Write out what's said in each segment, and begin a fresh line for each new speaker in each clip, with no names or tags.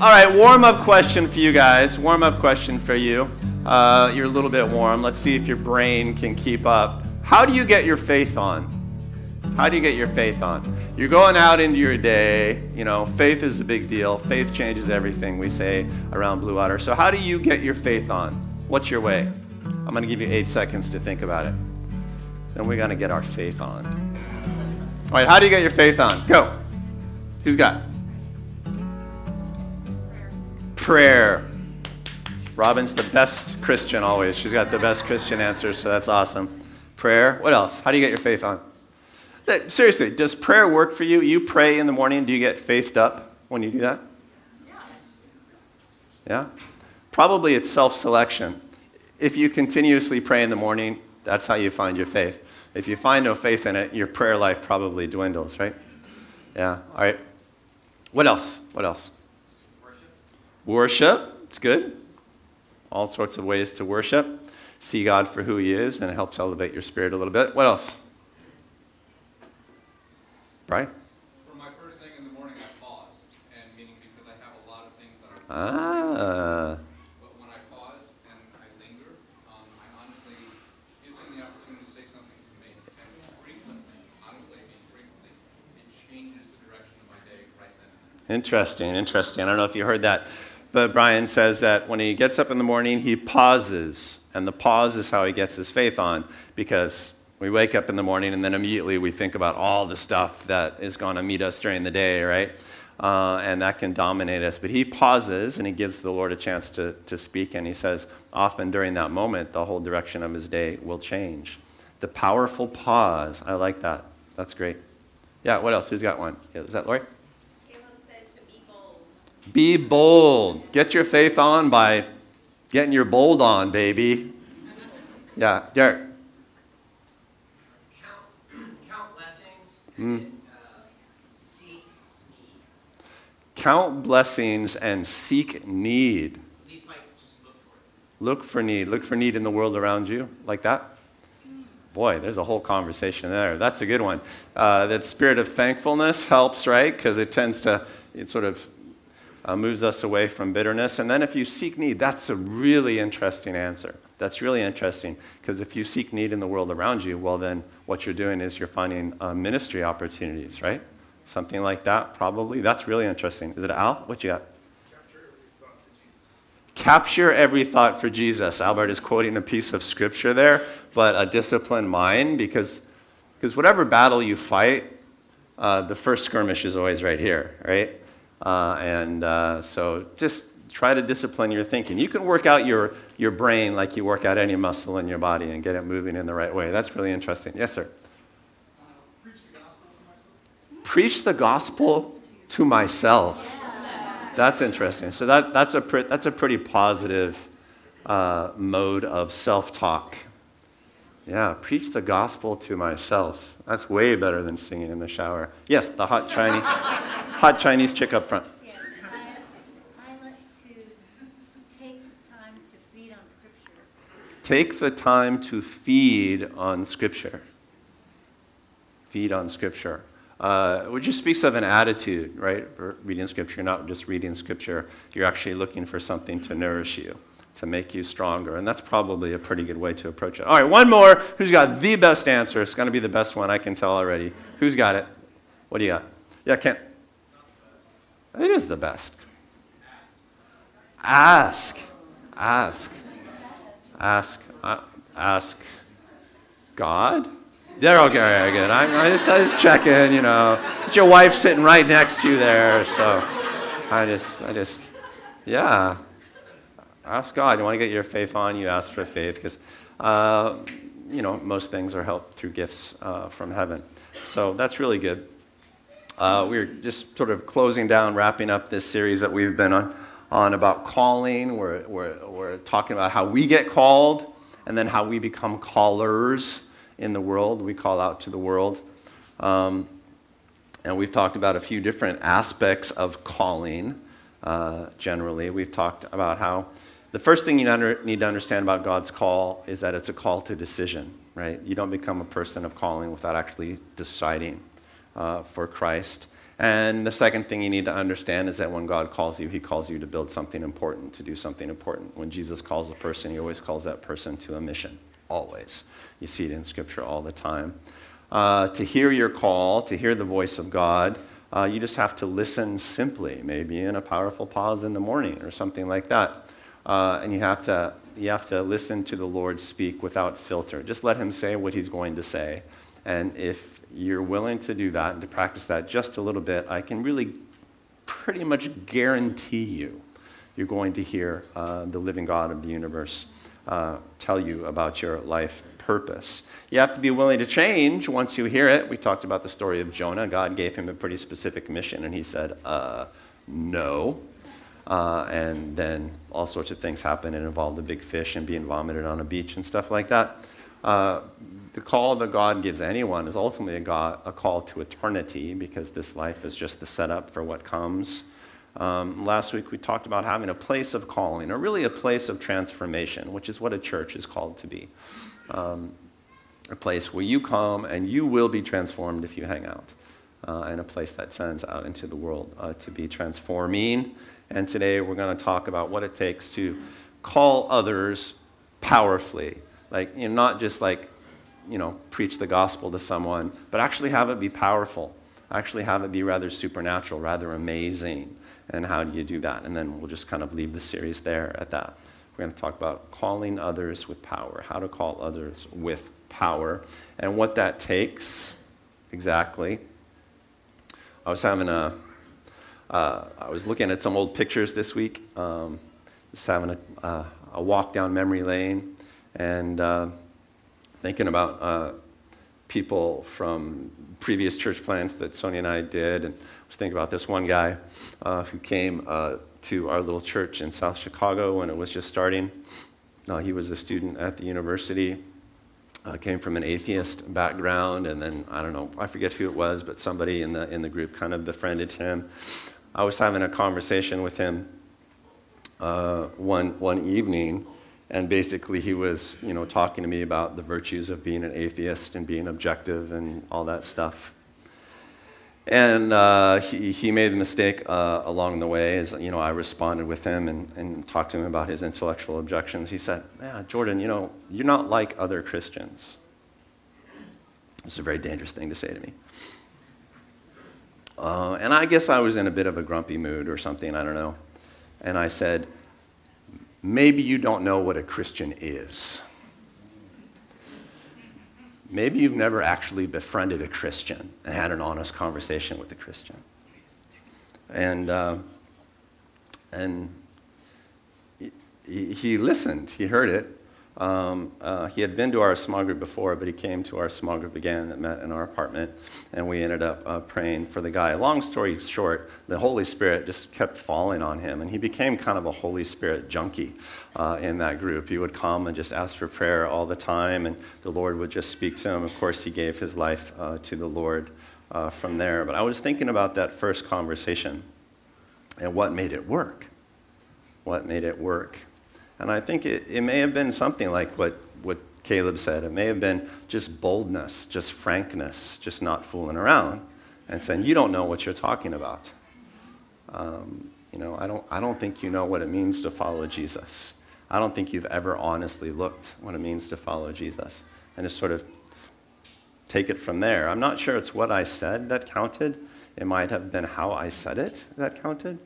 All right, warm up question for you guys. Warm up question for you. Uh, you're a little bit warm. Let's see if your brain can keep up. How do you get your faith on? How do you get your faith on? You're going out into your day. You know, faith is a big deal. Faith changes everything, we say around Blue Water. So, how do you get your faith on? What's your way? I'm going to give you eight seconds to think about it. Then we're going to get our faith on. All right, how do you get your faith on? Go. Who's got? Prayer. Robin's the best Christian always. She's got the best Christian answers, so that's awesome. Prayer. What else? How do you get your faith on? Uh, seriously, does prayer work for you? You pray in the morning. Do you get faithed up when you do that? Yeah? Probably it's self selection. If you continuously pray in the morning, that's how you find your faith. If you find no faith in it, your prayer life probably dwindles, right? Yeah. All right. What else? What else? Worship. It's good. All sorts of ways to worship. See God for who He is, and it helps elevate your spirit a little bit. What else? Right?
For my first thing in the morning, I pause, and meaning because I have a lot of things that
are. Ah.
But when I pause and I linger, um, I honestly gives me the opportunity to say something to me, and frequently, honestly, I mean frequently, it changes the direction of my day right then
Interesting, interesting. I don't know if you heard that. But Brian says that when he gets up in the morning, he pauses. And the pause is how he gets his faith on because we wake up in the morning and then immediately we think about all the stuff that is going to meet us during the day, right? Uh, and that can dominate us. But he pauses and he gives the Lord a chance to, to speak. And he says, often during that moment, the whole direction of his day will change. The powerful pause. I like that. That's great. Yeah, what else? Who's got one? Is that Lori? Be bold. Get your faith on by getting your bold on, baby. Yeah, Derek.
Count, count blessings. Mm. Uh, seek need.
Count blessings and seek need.
Look for,
look for need. Look for need in the world around you, like that. Boy, there's a whole conversation there. That's a good one. Uh, that spirit of thankfulness helps, right? Because it tends to it sort of uh, moves us away from bitterness. And then if you seek need, that's a really interesting answer. That's really interesting because if you seek need in the world around you, well, then what you're doing is you're finding uh, ministry opportunities, right? Something like that, probably. That's really interesting. Is it Al? What you got? Capture every thought for Jesus. Albert is quoting a piece of scripture there, but a disciplined mind because because whatever battle you fight, uh, the first skirmish is always right here, right? Uh, and uh, so just try to discipline your thinking. You can work out your, your brain like you work out any muscle in your body and get it moving in the right way. That's really interesting. Yes, sir. preach the gospel to myself. That's interesting. So that, that's, a pre- that's a pretty positive uh, mode of self talk. Yeah, preach the gospel to myself. That's way better than singing in the shower. Yes, the hot Chinese, hot Chinese chick up front.
Yes, I, I like to take the time to feed on Scripture.
Take the time to feed on Scripture. Feed on Scripture. Uh, which just speaks of an attitude, right? For reading Scripture, you're not just reading Scripture, you're actually looking for something to nourish you to make you stronger. And that's probably a pretty good way to approach it. All right, one more. Who's got the best answer? It's going to be the best one, I can tell already. Who's got it? What do you got? Yeah, Kent. It is the best. Ask. Ask. Ask. Uh, ask God? They're okay, very good. I, I, just, I just check in, you know. It's your wife sitting right next to you there, so I just, I just, yeah ask God. You want to get your faith on, you ask for faith because, uh, you know, most things are helped through gifts uh, from heaven. So that's really good. Uh, we're just sort of closing down, wrapping up this series that we've been on, on about calling. We're, we're, we're talking about how we get called and then how we become callers in the world. We call out to the world. Um, and we've talked about a few different aspects of calling uh, generally. We've talked about how the first thing you need to understand about God's call is that it's a call to decision, right? You don't become a person of calling without actually deciding uh, for Christ. And the second thing you need to understand is that when God calls you, he calls you to build something important, to do something important. When Jesus calls a person, he always calls that person to a mission. Always. You see it in Scripture all the time. Uh, to hear your call, to hear the voice of God, uh, you just have to listen simply, maybe in a powerful pause in the morning or something like that. Uh, and you have, to, you have to listen to the Lord speak without filter. Just let him say what he's going to say. And if you're willing to do that and to practice that just a little bit, I can really pretty much guarantee you you're going to hear uh, the living God of the universe uh, tell you about your life purpose. You have to be willing to change once you hear it. We talked about the story of Jonah. God gave him a pretty specific mission, and he said, uh, no. Uh, and then all sorts of things happened and involved a big fish and being vomited on a beach and stuff like that. Uh, the call that God gives anyone is ultimately a, God, a call to eternity because this life is just the setup for what comes. Um, last week we talked about having a place of calling, or really a place of transformation, which is what a church is called to be. Um, a place where you come and you will be transformed if you hang out, uh, and a place that sends out into the world uh, to be transforming. And today we're going to talk about what it takes to call others powerfully. Like, you know, not just like you know, preach the gospel to someone, but actually have it be powerful. Actually have it be rather supernatural, rather amazing. And how do you do that? And then we'll just kind of leave the series there at that. We're going to talk about calling others with power, how to call others with power, and what that takes exactly. I was having a, uh, I was looking at some old pictures this week, um, just having a, uh, a walk down memory lane, and uh, thinking about uh, people from previous church plants that Sonia and I did, and I was thinking about this one guy uh, who came uh, to our little church in South Chicago when it was just starting. Uh, he was a student at the university, uh, came from an atheist background, and then I don't know, I forget who it was, but somebody in the in the group kind of befriended him. I was having a conversation with him uh, one one evening and basically he was you know talking to me about the virtues of being an atheist and being objective and all that stuff. And uh, he, he made the mistake uh, along the way as you know i responded with him and, and talked to him about his intellectual objections. He said yeah jordan you know you're not like other christians. It's a very dangerous thing to say to me. Uh, and i guess i was in a bit of a grumpy mood or something i don't know. And i said maybe you don't know what a Christian is. Maybe you've never actually befriended a Christian and had an honest conversation with a Christian. And, uh, and he, he listened, he heard it, um, uh, he had been to our small group before, but he came to our small group again that met in our apartment, and we ended up uh, praying for the guy. Long story short, the Holy Spirit just kept falling on him, and he became kind of a Holy Spirit junkie uh, in that group. He would come and just ask for prayer all the time, and the Lord would just speak to him. Of course, he gave his life uh, to the Lord uh, from there. But I was thinking about that first conversation and what made it work. What made it work? And I think it, it may have been something like what, what Caleb said. It may have been just boldness, just frankness, just not fooling around and saying, You don't know what you're talking about. Um, you know, I don't, I don't think you know what it means to follow Jesus. I don't think you've ever honestly looked what it means to follow Jesus. And just sort of take it from there. I'm not sure it's what I said that counted. It might have been how I said it that counted.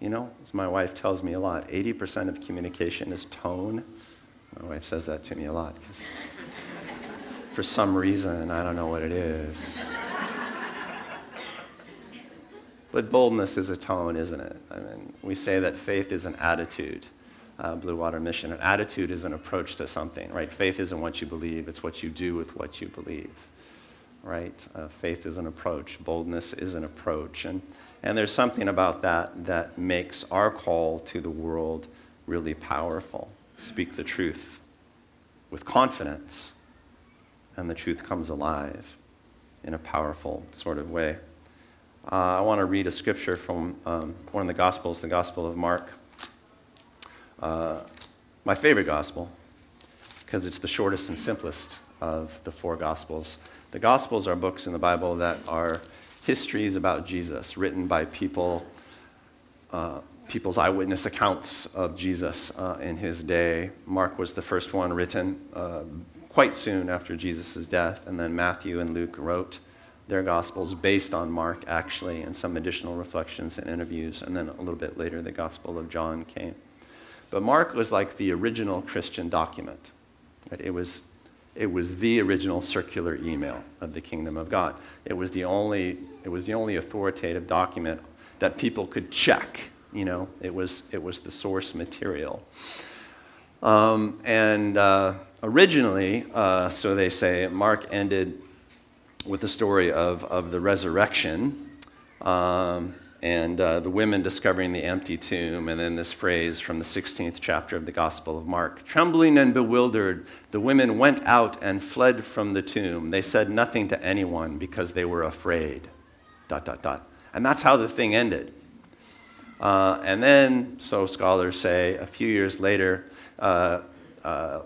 You know, as my wife tells me a lot, 80% of communication is tone. My wife says that to me a lot because for some reason, I don't know what it is. but boldness is a tone, isn't it? I mean, we say that faith is an attitude. Uh, Blue Water Mission. An attitude is an approach to something, right? Faith isn't what you believe, it's what you do with what you believe, right? Uh, faith is an approach, boldness is an approach. And and there's something about that that makes our call to the world really powerful. Speak the truth with confidence, and the truth comes alive in a powerful sort of way. Uh, I want to read a scripture from um, one of the Gospels, the Gospel of Mark. Uh, my favorite Gospel, because it's the shortest and simplest of the four Gospels. The Gospels are books in the Bible that are histories about Jesus written by people, uh, people's eyewitness accounts of Jesus uh, in his day. Mark was the first one written uh, quite soon after Jesus' death, and then Matthew and Luke wrote their gospels based on Mark, actually, and some additional reflections and interviews, and then a little bit later, the Gospel of John came. But Mark was like the original Christian document. It was, it was the original circular email of the kingdom of God. It was the only, it was the only authoritative document that people could check. You know, it was, it was the source material. Um, and uh, originally, uh, so they say, Mark ended with the story of, of the resurrection. Um, and uh, the women discovering the empty tomb, and then this phrase from the 16th chapter of the Gospel of Mark. Trembling and bewildered, the women went out and fled from the tomb. They said nothing to anyone because they were afraid. Dot, dot, dot. And that's how the thing ended. Uh, and then, so scholars say, a few years later, uh, uh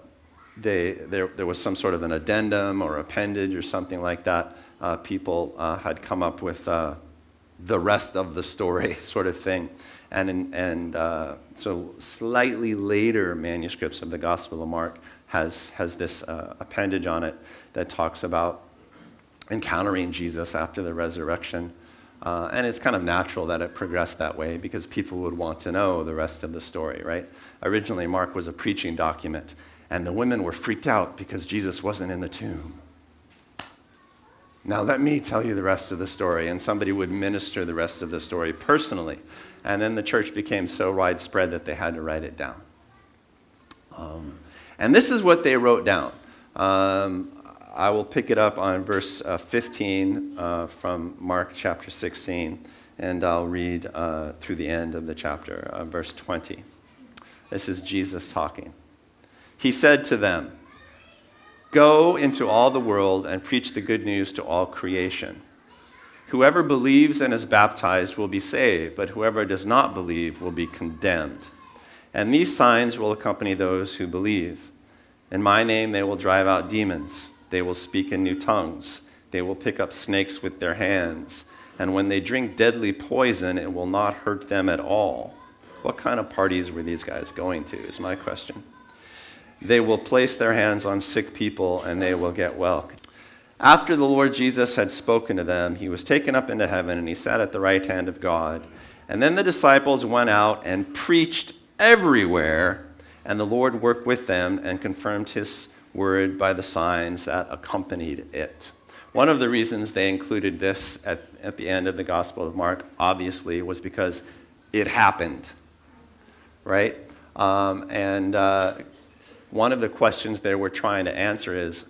they, there, there was some sort of an addendum or appendage or something like that. Uh, people uh, had come up with the rest of the story, sort of thing. And, and uh, so, slightly later manuscripts of the Gospel of Mark has, has this uh, appendage on it that talks about encountering Jesus after the resurrection. Uh, and it's kind of natural that it progressed that way because people would want to know the rest of the story, right? Originally, Mark was a preaching document, and the women were freaked out because Jesus wasn't in the tomb. Now, let me tell you the rest of the story. And somebody would minister the rest of the story personally. And then the church became so widespread that they had to write it down. Um, and this is what they wrote down. Um, I will pick it up on verse uh, 15 uh, from Mark chapter 16, and I'll read uh, through the end of the chapter, uh, verse 20. This is Jesus talking. He said to them, Go into all the world and preach the good news to all creation. Whoever believes and is baptized will be saved, but whoever does not believe will be condemned. And these signs will accompany those who believe. In my name they will drive out demons, they will speak in new tongues, they will pick up snakes with their hands, and when they drink deadly poison, it will not hurt them at all. What kind of parties were these guys going to, is my question. They will place their hands on sick people and they will get well. After the Lord Jesus had spoken to them, he was taken up into heaven and he sat at the right hand of God. And then the disciples went out and preached everywhere, and the Lord worked with them and confirmed his word by the signs that accompanied it. One of the reasons they included this at, at the end of the Gospel of Mark, obviously, was because it happened, right? Um, and uh, one of the questions they were trying to answer is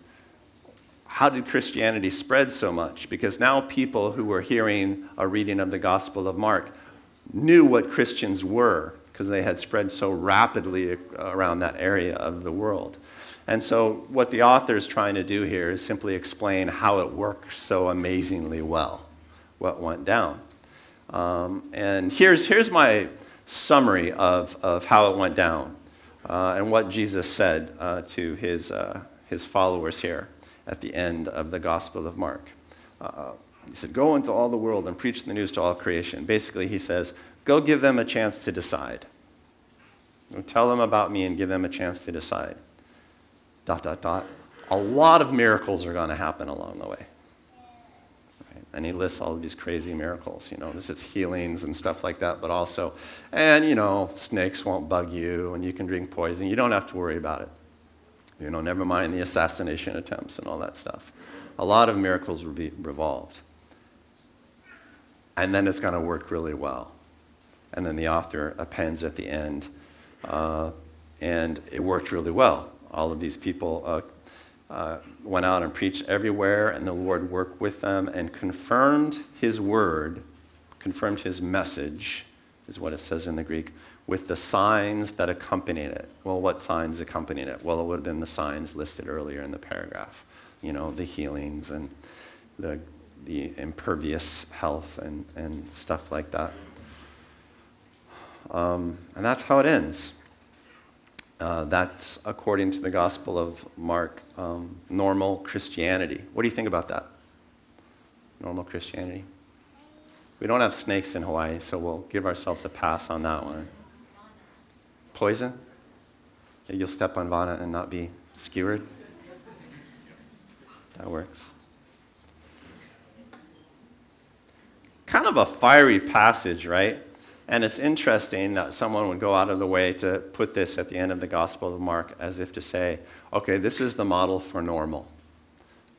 how did Christianity spread so much? Because now people who were hearing a reading of the Gospel of Mark knew what Christians were because they had spread so rapidly around that area of the world. And so, what the author is trying to do here is simply explain how it worked so amazingly well, what went down. Um, and here's, here's my summary of, of how it went down uh, and what Jesus said uh, to his, uh, his followers here at the end of the Gospel of Mark. Uh, he said, Go into all the world and preach the news to all creation. Basically, he says, Go give them a chance to decide. Tell them about me and give them a chance to decide. Dot, dot, dot. A lot of miracles are going to happen along the way. And he lists all of these crazy miracles. You know, this is healings and stuff like that, but also, and you know, snakes won't bug you, and you can drink poison. You don't have to worry about it. You know, never mind the assassination attempts and all that stuff. A lot of miracles revolved. And then it's going to work really well. And then the author appends at the end, uh, and it worked really well. All of these people uh, uh, went out and preached everywhere, and the Lord worked with them and confirmed his word, confirmed his message, is what it says in the Greek, with the signs that accompanied it. Well, what signs accompanied it? Well, it would have been the signs listed earlier in the paragraph. You know, the healings and the, the impervious health and, and stuff like that. Um, and that's how it ends. Uh, that's according to the Gospel of Mark, um, normal Christianity. What do you think about that? Normal Christianity? We don't have snakes in Hawaii, so we'll give ourselves a pass on that one. Poison? You'll step on wana and not be skewered? That works. Kind of a fiery passage, right? And it's interesting that someone would go out of the way to put this at the end of the Gospel of Mark as if to say, okay, this is the model for normal.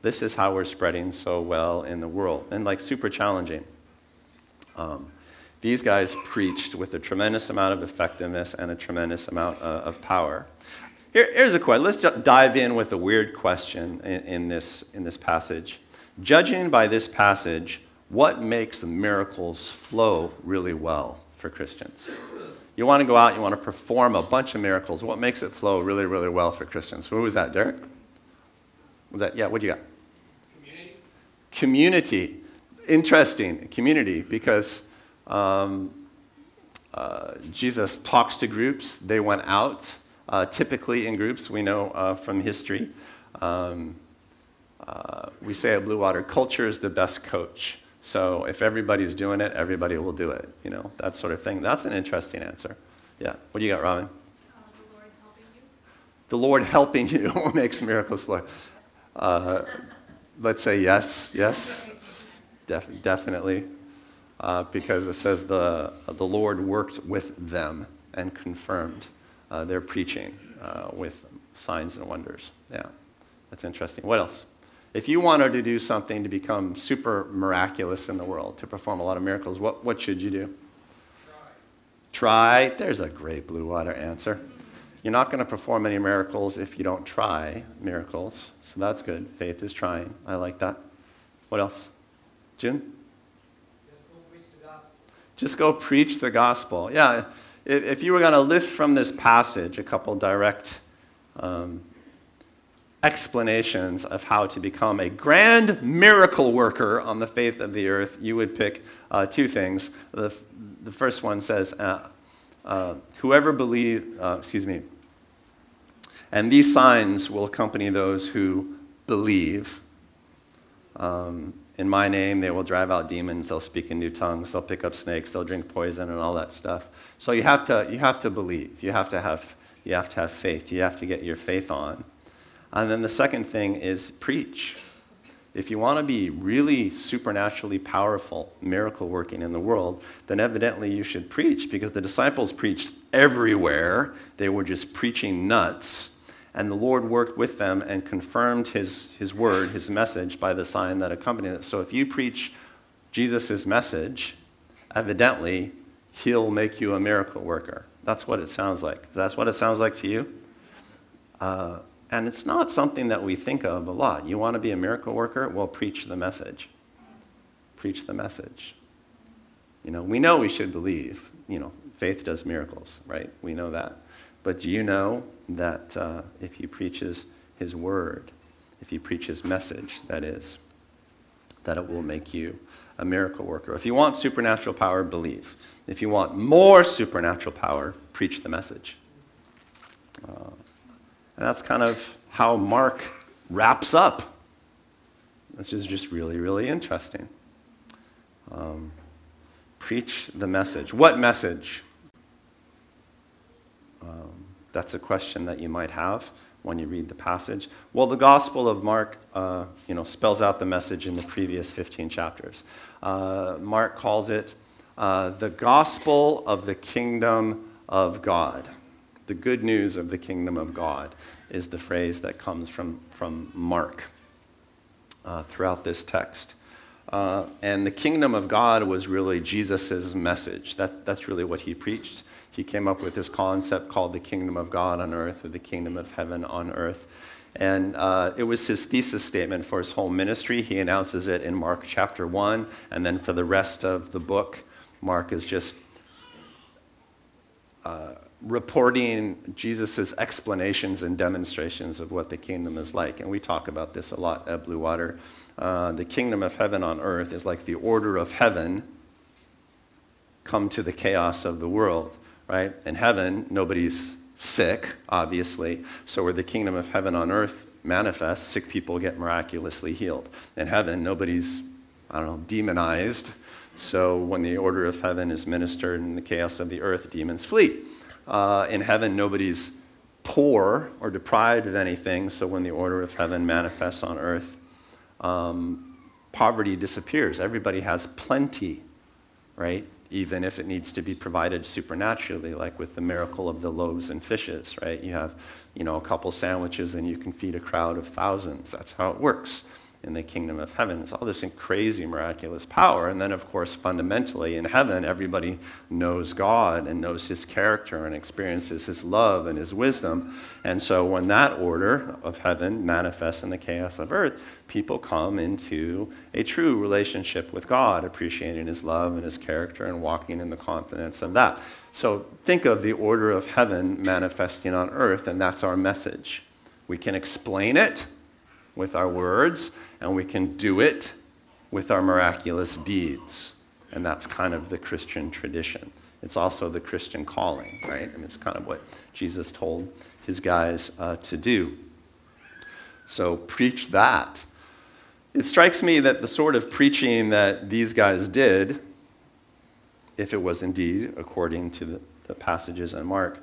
This is how we're spreading so well in the world. And like super challenging. Um, these guys preached with a tremendous amount of effectiveness and a tremendous amount uh, of power. Here, here's a question. Let's dive in with a weird question in, in, this, in this passage. Judging by this passage, what makes the miracles flow really well for Christians? You want to go out, you want to perform a bunch of miracles. What makes it flow really, really well for Christians? Who was that, Derek? Was that, yeah, what do you got? Community. Community. Interesting, community, because um, uh, Jesus talks to groups. They went out, uh, typically in groups, we know uh, from history. Um, uh, we say at Blue Water, culture is the best coach. So if everybody's doing it, everybody will do it. You know, that sort of thing. That's an interesting answer. Yeah. What do you got, Robin?
Uh, the Lord helping you.
The Lord helping you makes miracles flow. Uh, let's say yes, yes, Def- definitely uh, because it says the, the Lord worked with them and confirmed uh, their preaching uh, with signs and wonders. Yeah, that's interesting. What else? If you wanted to do something to become super miraculous in the world, to perform a lot of miracles, what, what should you do? Try. Try. There's a great blue water answer. You're not going to perform any miracles if you don't try miracles. So that's good. Faith is trying. I like that. What else? Jim? Just go preach the gospel. Just go preach the gospel. Yeah, if, if you were going to lift from this passage a couple direct um, explanations of how to become a grand miracle worker on the faith of the earth, you would pick uh, two things. The, the first one says, uh, uh, whoever believe, uh, excuse me, and these signs will accompany those who believe. Um, in my name, they will drive out demons, they'll speak in new tongues, they'll pick up snakes, they'll drink poison, and all that stuff. So you have to, you have to believe. You have to have, you have to have faith. You have to get your faith on. And then the second thing is preach. If you want to be really supernaturally powerful, miracle working in the world, then evidently you should preach because the disciples preached everywhere. They were just preaching nuts and the Lord worked with them and confirmed his, his word, his message, by the sign that accompanied it. So if you preach Jesus' message, evidently, he'll make you a miracle worker. That's what it sounds like. That's what it sounds like to you? Uh, and it's not something that we think of a lot. You want to be a miracle worker? Well, preach the message. Preach the message. You know, we know we should believe. You know, faith does miracles, right? We know that. But do you know that uh, if he preaches his word, if he preaches message, that is, that it will make you a miracle worker. If you want supernatural power, believe. If you want more supernatural power, preach the message. Uh, and that's kind of how Mark wraps up. This is just really, really interesting. Um, preach the message. What message? Um, that's a question that you might have when you read the passage. Well, the Gospel of Mark, uh, you know, spells out the message in the previous 15 chapters. Uh, Mark calls it uh, the gospel of the kingdom of God. The good news of the kingdom of God is the phrase that comes from, from Mark uh, throughout this text. Uh, and the kingdom of God was really Jesus' message. That, that's really what he preached he came up with this concept called the kingdom of God on earth or the kingdom of heaven on earth. And uh, it was his thesis statement for his whole ministry. He announces it in Mark chapter 1. And then for the rest of the book, Mark is just uh, reporting Jesus' explanations and demonstrations of what the kingdom is like. And we talk about this a lot at Blue Water. Uh, the kingdom of heaven on earth is like the order of heaven come to the chaos of the world right? In heaven, nobody's sick, obviously. So where the kingdom of heaven on earth manifests, sick people get miraculously healed. In heaven, nobody's, I don't know, demonized. So when the order of heaven is ministered in the chaos of the earth, demons flee. Uh, in heaven, nobody's poor or deprived of anything. So when the order of heaven manifests on earth, um, poverty disappears. Everybody has plenty, right? Even if it needs to be provided supernaturally, like with the miracle of the loaves and fishes, right? You have, you know, a couple sandwiches and you can feed a crowd of thousands. That's how it works in the kingdom of heaven. It's all this crazy, miraculous power. And then, of course, fundamentally in heaven, everybody knows God and knows his character and experiences his love and his wisdom. And so, when that order of heaven manifests in the chaos of earth, people come into a true relationship with God, appreciating his love and his character and walking in the confidence of that. So, think of the order of heaven manifesting on earth, and that's our message. We can explain it with our words, and we can do it with our miraculous deeds. And that's kind of the Christian tradition. It's also the Christian calling, right? Mean, it's kind of what Jesus told his guys uh, to do. So preach that. It strikes me that the sort of preaching that these guys did, if it was indeed according to the, the passages in Mark,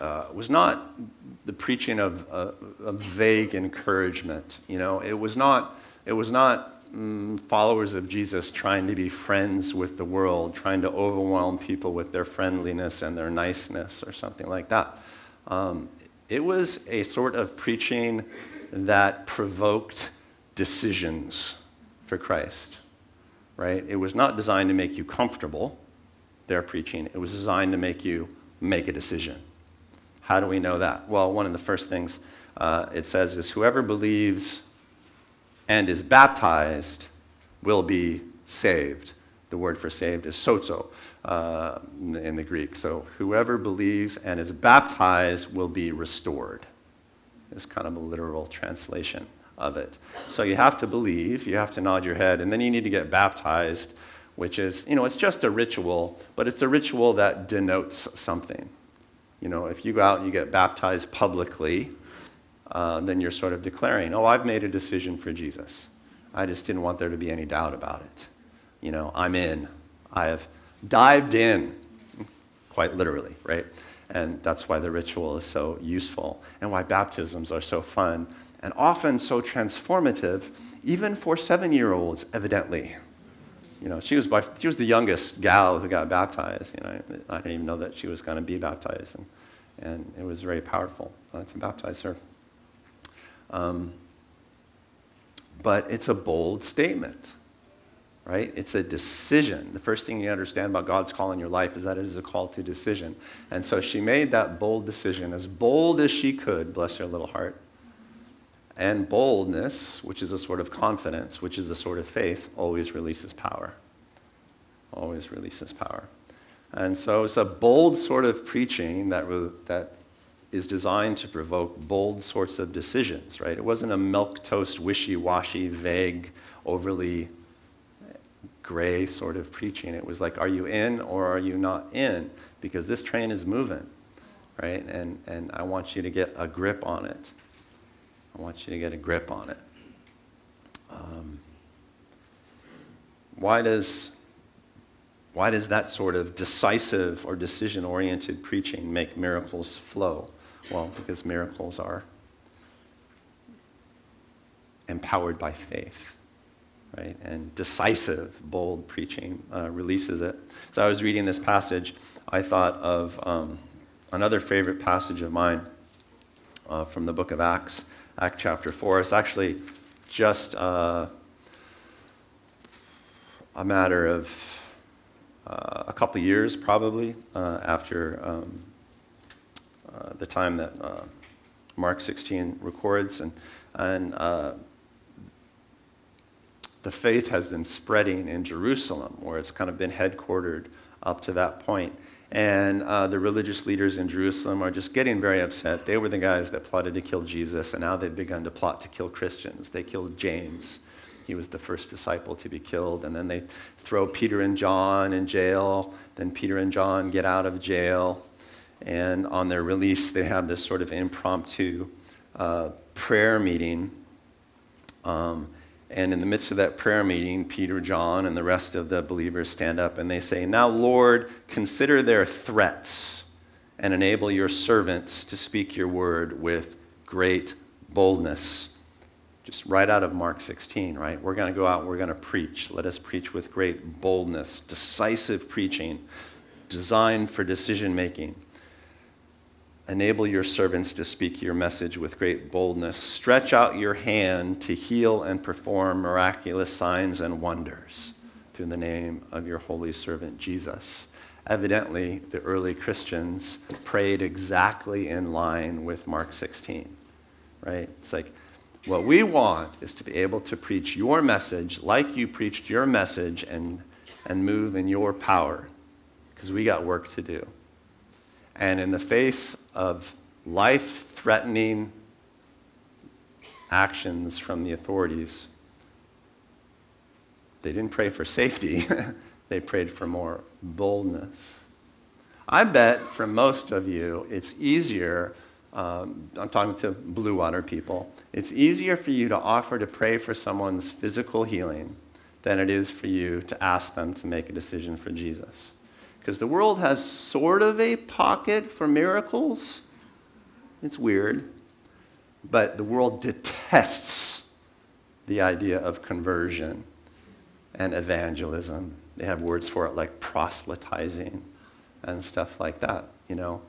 uh, was not the preaching of, uh, of vague encouragement. You know, it was not it was not mm, followers of Jesus trying to be friends with the world, trying to overwhelm people with their friendliness and their niceness or something like that. Um, it was a sort of preaching that provoked decisions for Christ, right? It was not designed to make you comfortable, their preaching. It was designed to make you make a decision. How do we know that? Well, one of the first things uh, it says is whoever believes and is baptized will be saved. The word for saved is sozo uh, in the Greek. So whoever believes and is baptized will be restored. Is kind of a literal translation of it. So you have to believe, you have to nod your head, and then you need to get baptized, which is, you know, it's just a ritual, but it's a ritual that denotes something. You know, if you go out and you get baptized publicly, uh, then you're sort of declaring, oh, I've made a decision for Jesus. I just didn't want there to be any doubt about it. You know, I'm in. I have dived in, quite literally, right? And that's why the ritual is so useful and why baptisms are so fun and often so transformative, even for seven year olds, evidently. You know, she was, by, she was the youngest gal who got baptized. You know, I, I didn't even know that she was going to be baptized. And, and it was very powerful uh, to baptize her. Um, but it's a bold statement, right? It's a decision. The first thing you understand about God's call in your life is that it is a call to decision. And so she made that bold decision, as bold as she could, bless her little heart. And boldness, which is a sort of confidence, which is a sort of faith, always releases power. Always releases power. And so it's a bold sort of preaching that, that is designed to provoke bold sorts of decisions, right? It wasn't a milk toast, wishy washy, vague, overly gray sort of preaching. It was like, are you in or are you not in? Because this train is moving, right? And, and I want you to get a grip on it. I want you to get a grip on it. Um, why does why does that sort of decisive or decision oriented preaching make miracles flow? Well, because miracles are empowered by faith, right? And decisive, bold preaching uh, releases it. So I was reading this passage. I thought of um, another favorite passage of mine uh, from the book of Acts, Act chapter 4. It's actually just uh, a matter of uh, a couple years, probably, uh, after um, the time that uh, Mark 16 records. And, and uh, the faith has been spreading in Jerusalem, where it's kind of been headquartered up to that point. And uh, the religious leaders in Jerusalem are just getting very upset. They were the guys that plotted to kill Jesus, and now they've begun to plot to kill Christians. They killed James. He was the first disciple to be killed. And then they throw Peter and John in jail. Then Peter and John get out of jail. And on their release, they have this sort of impromptu uh, prayer meeting. Um, And in the midst of that prayer meeting, Peter, John, and the rest of the believers stand up and they say, Now, Lord, consider their threats and enable your servants to speak your word with great boldness. Just right out of Mark 16, right? We're going to go out and we're going to preach. Let us preach with great boldness, decisive preaching, designed for decision making. Enable your servants to speak your message with great boldness. Stretch out your hand to heal and perform miraculous signs and wonders through the name of your holy servant Jesus. Evidently, the early Christians prayed exactly in line with Mark 16, right? It's like, what we want is to be able to preach your message like you preached your message and, and move in your power because we got work to do. And in the face of life threatening actions from the authorities, they didn't pray for safety, they prayed for more boldness. I bet for most of you, it's easier. Um, I'm talking to Blue Water people. It's easier for you to offer to pray for someone's physical healing than it is for you to ask them to make a decision for Jesus. Because the world has sort of a pocket for miracles. It's weird. But the world detests the idea of conversion and evangelism. They have words for it like proselytizing and stuff like that, you know.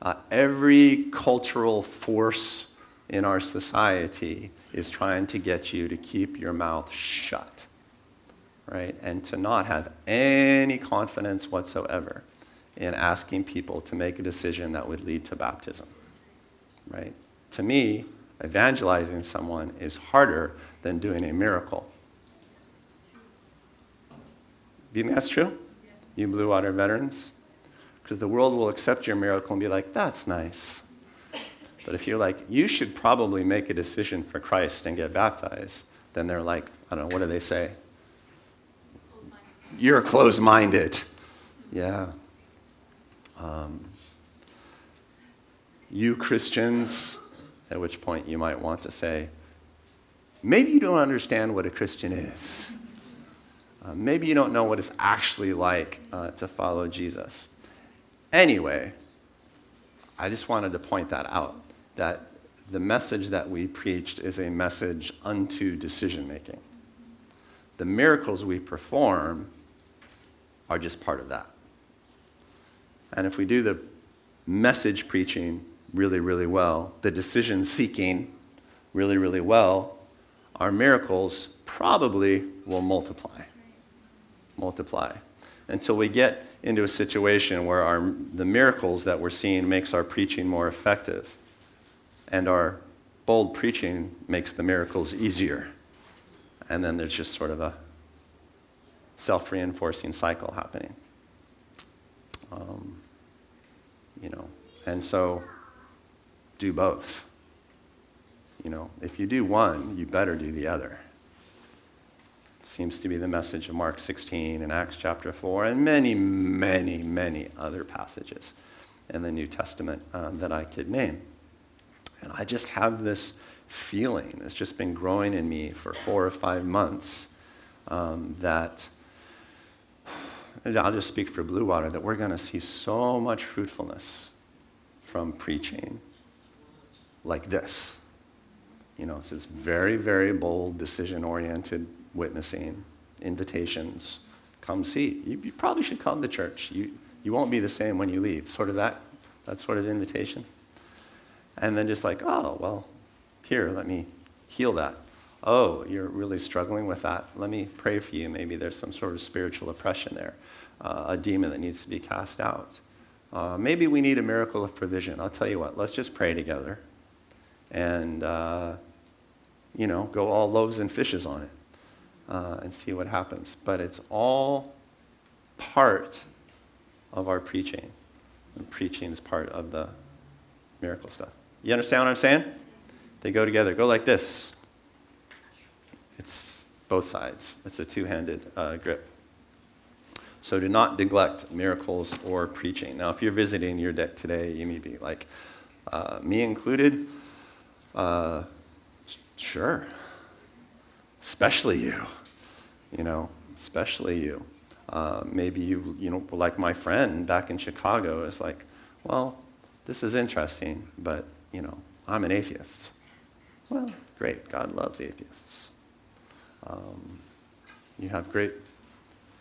Uh, every cultural force in our society is trying to get you to keep your mouth shut, right? And to not have any confidence whatsoever in asking people to make a decision that would lead to baptism, right? To me, evangelizing someone is harder than doing a miracle. Do you think that's true? Yes. You Blue Water veterans? Because the world will accept your miracle and be like, that's nice. But if you're like, you should probably make a decision for Christ and get baptized, then they're like, I don't know, what do they say? You're closed minded. Yeah. Um, you Christians, at which point you might want to say, maybe you don't understand what a Christian is. Uh, maybe you don't know what it's actually like uh, to follow Jesus. Anyway, I just wanted to point that out that the message that we preached is a message unto decision making. The miracles we perform are just part of that. And if we do the message preaching really, really well, the decision seeking really, really well, our miracles probably will multiply. Multiply. Until we get into a situation where our, the miracles that we're seeing makes our preaching more effective and our bold preaching makes the miracles easier. And then there's just sort of a self-reinforcing cycle happening. Um, you know and so do both. You know if you do one you better do the other. Seems to be the message of Mark 16 and Acts chapter 4 and many, many, many other passages in the New Testament um, that I could name. And I just have this feeling, it's just been growing in me for four or five months, um, that I'll just speak for Blue Water, that we're going to see so much fruitfulness from preaching like this. You know, it's this very, very bold, decision oriented witnessing, invitations. Come see. You, you, probably should come to church. You, you won't be the same when you leave. Sort of that, that sort of invitation. And then just like, oh, well, here, let me heal that. Oh, you're really struggling with that. Let me pray for you. Maybe there's some sort of spiritual oppression there, uh, a demon that needs to be cast out. Uh, maybe we need a miracle of provision. I'll tell you what, let's just pray together and, uh, you know, go all loaves and fishes on it uh, and see what happens. But it's all part of our preaching. And preaching is part of the miracle stuff. You understand what I'm saying? They go together. Go like this. It's both sides. It's a two-handed uh, grip. So do not neglect miracles or preaching. Now, if you're visiting your deck today, you may be like, uh, me included. Uh, sure. especially you, you know, especially you. Uh, maybe you, you know, like my friend back in Chicago is like, well, this is interesting, but, you know, I'm an atheist. Well, great. God loves atheists. Um, you have great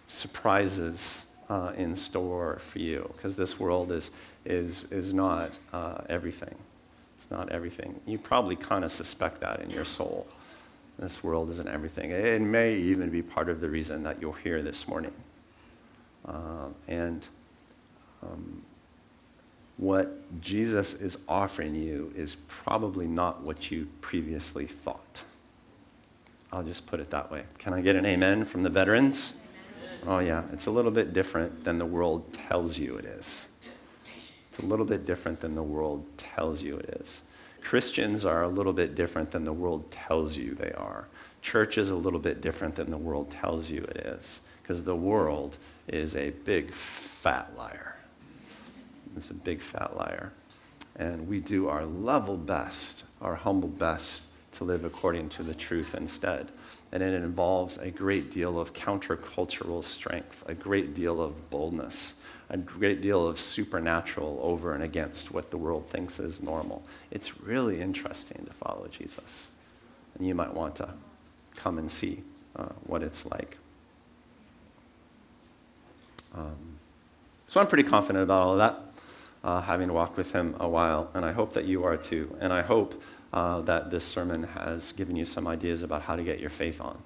surprises uh, in store for you because this world is, is, is not uh, everything. It's not everything. You probably kind of suspect that in your soul. This world isn't everything. It may even be part of the reason that you're here this morning. Uh, and um, what Jesus is offering you is probably not what you previously thought. I'll just put it that way. Can I get an amen from the veterans? Oh, yeah. It's a little bit different than the world tells you it is. It's a little bit different than the world tells you it is. Christians are a little bit different than the world tells you they are. Church is a little bit different than the world tells you it is. Because the world is a big fat liar. It's a big fat liar. And we do our level best, our humble best, to live according to the truth instead. And it involves a great deal of countercultural strength, a great deal of boldness, a great deal of supernatural over and against what the world thinks is normal. It's really interesting to follow Jesus. And you might want to come and see uh, what it's like. Um, so I'm pretty confident about all of that, uh, having walked with him a while, and I hope that you are too. And I hope uh, that this sermon has given you some ideas about how to get your faith on.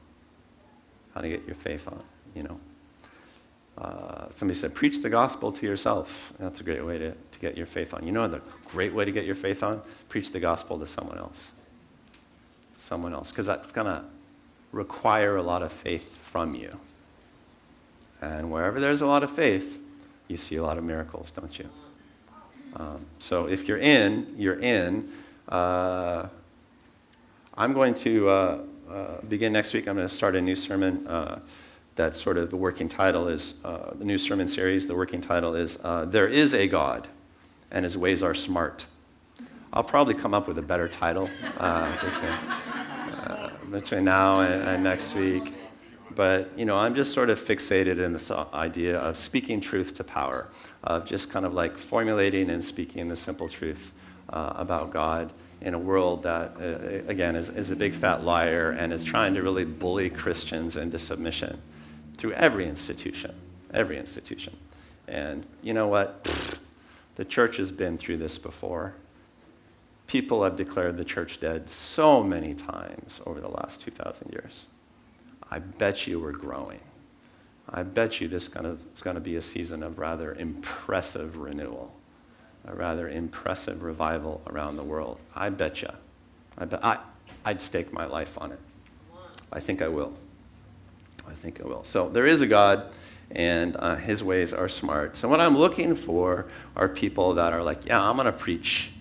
How to get your faith on, you know. Uh, somebody said, preach the gospel to yourself. That's a great way to, to get your faith on. You know the great way to get your faith on? Preach the gospel to someone else. Someone else. Because that's going to require a lot of faith from you. And wherever there's a lot of faith, you see a lot of miracles, don't you? Um, so if you're in, you're in. Uh, I'm going to uh, uh, begin next week. I'm going to start a new sermon. Uh, that sort of the working title is uh, the new sermon series. The working title is uh, "There is a God, and His ways are smart." I'll probably come up with a better title between, between now and, and next week. But you know, I'm just sort of fixated in this idea of speaking truth to power, of just kind of like formulating and speaking the simple truth uh, about God in a world that, uh, again, is, is a big fat liar and is trying to really bully Christians into submission through every institution, every institution. And you know what? The church has been through this before. People have declared the church dead so many times over the last 2,000 years. I bet you we're growing. I bet you this is going to be a season of rather impressive renewal, a rather impressive revival around the world. I bet you. I bet, I, I'd stake my life on it. I think I will. I think I will. So there is a God, and uh, his ways are smart. So what I'm looking for are people that are like, yeah, I'm going to preach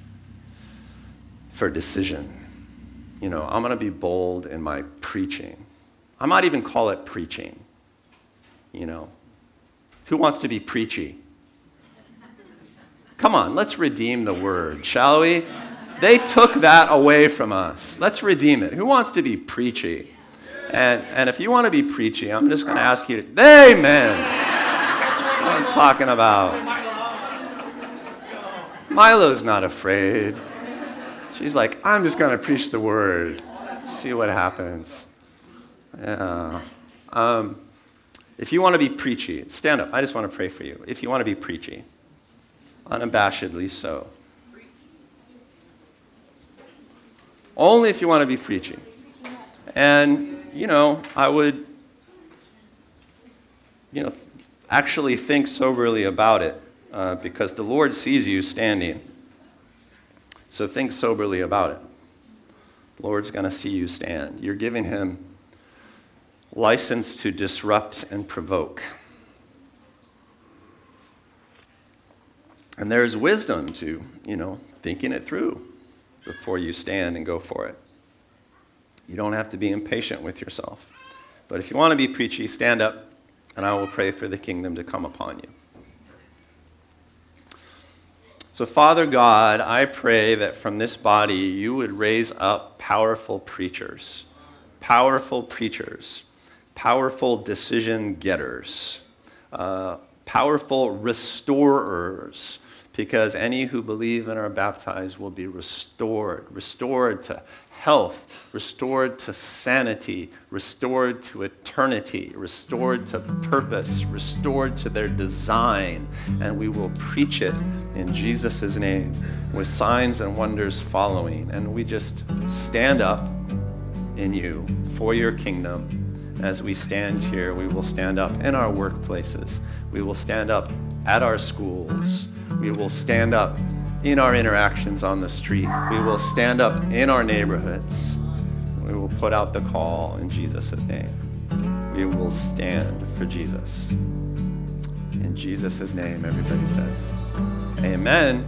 for decision. You know, I'm going to be bold in my preaching. I might even call it preaching. You know, who wants to be preachy? Come on, let's redeem the word, shall we? They took that away from us. Let's redeem it. Who wants to be preachy? And, and if you want to be preachy, I'm just going to ask you to, amen. what I'm talking about. Milo's not afraid. She's like, I'm just going to preach the word, see what happens. Yeah. Um, if you want to be preachy, stand up. I just want to pray for you. If you want to be preachy, unabashedly so. Only if you want to be preachy. And, you know, I would, you know, actually think soberly about it uh, because the Lord sees you standing. So think soberly about it. The Lord's going to see you stand. You're giving him license to disrupt and provoke. And there's wisdom to, you know, thinking it through before you stand and go for it. You don't have to be impatient with yourself. But if you want to be preachy, stand up, and I will pray for the kingdom to come upon you. So, Father God, I pray that from this body you would raise up powerful preachers powerful preachers, powerful decision getters, uh, powerful restorers, because any who believe and are baptized will be restored, restored to health, restored to sanity, restored to eternity, restored to purpose, restored to their design. And we will preach it in Jesus' name with signs and wonders following. And we just stand up in you for your kingdom. As we stand here, we will stand up in our workplaces. We will stand up at our schools. We will stand up in our interactions on the street. We will stand up in our neighborhoods. We will put out the call in Jesus' name. We will stand for Jesus. In Jesus' name, everybody says, Amen.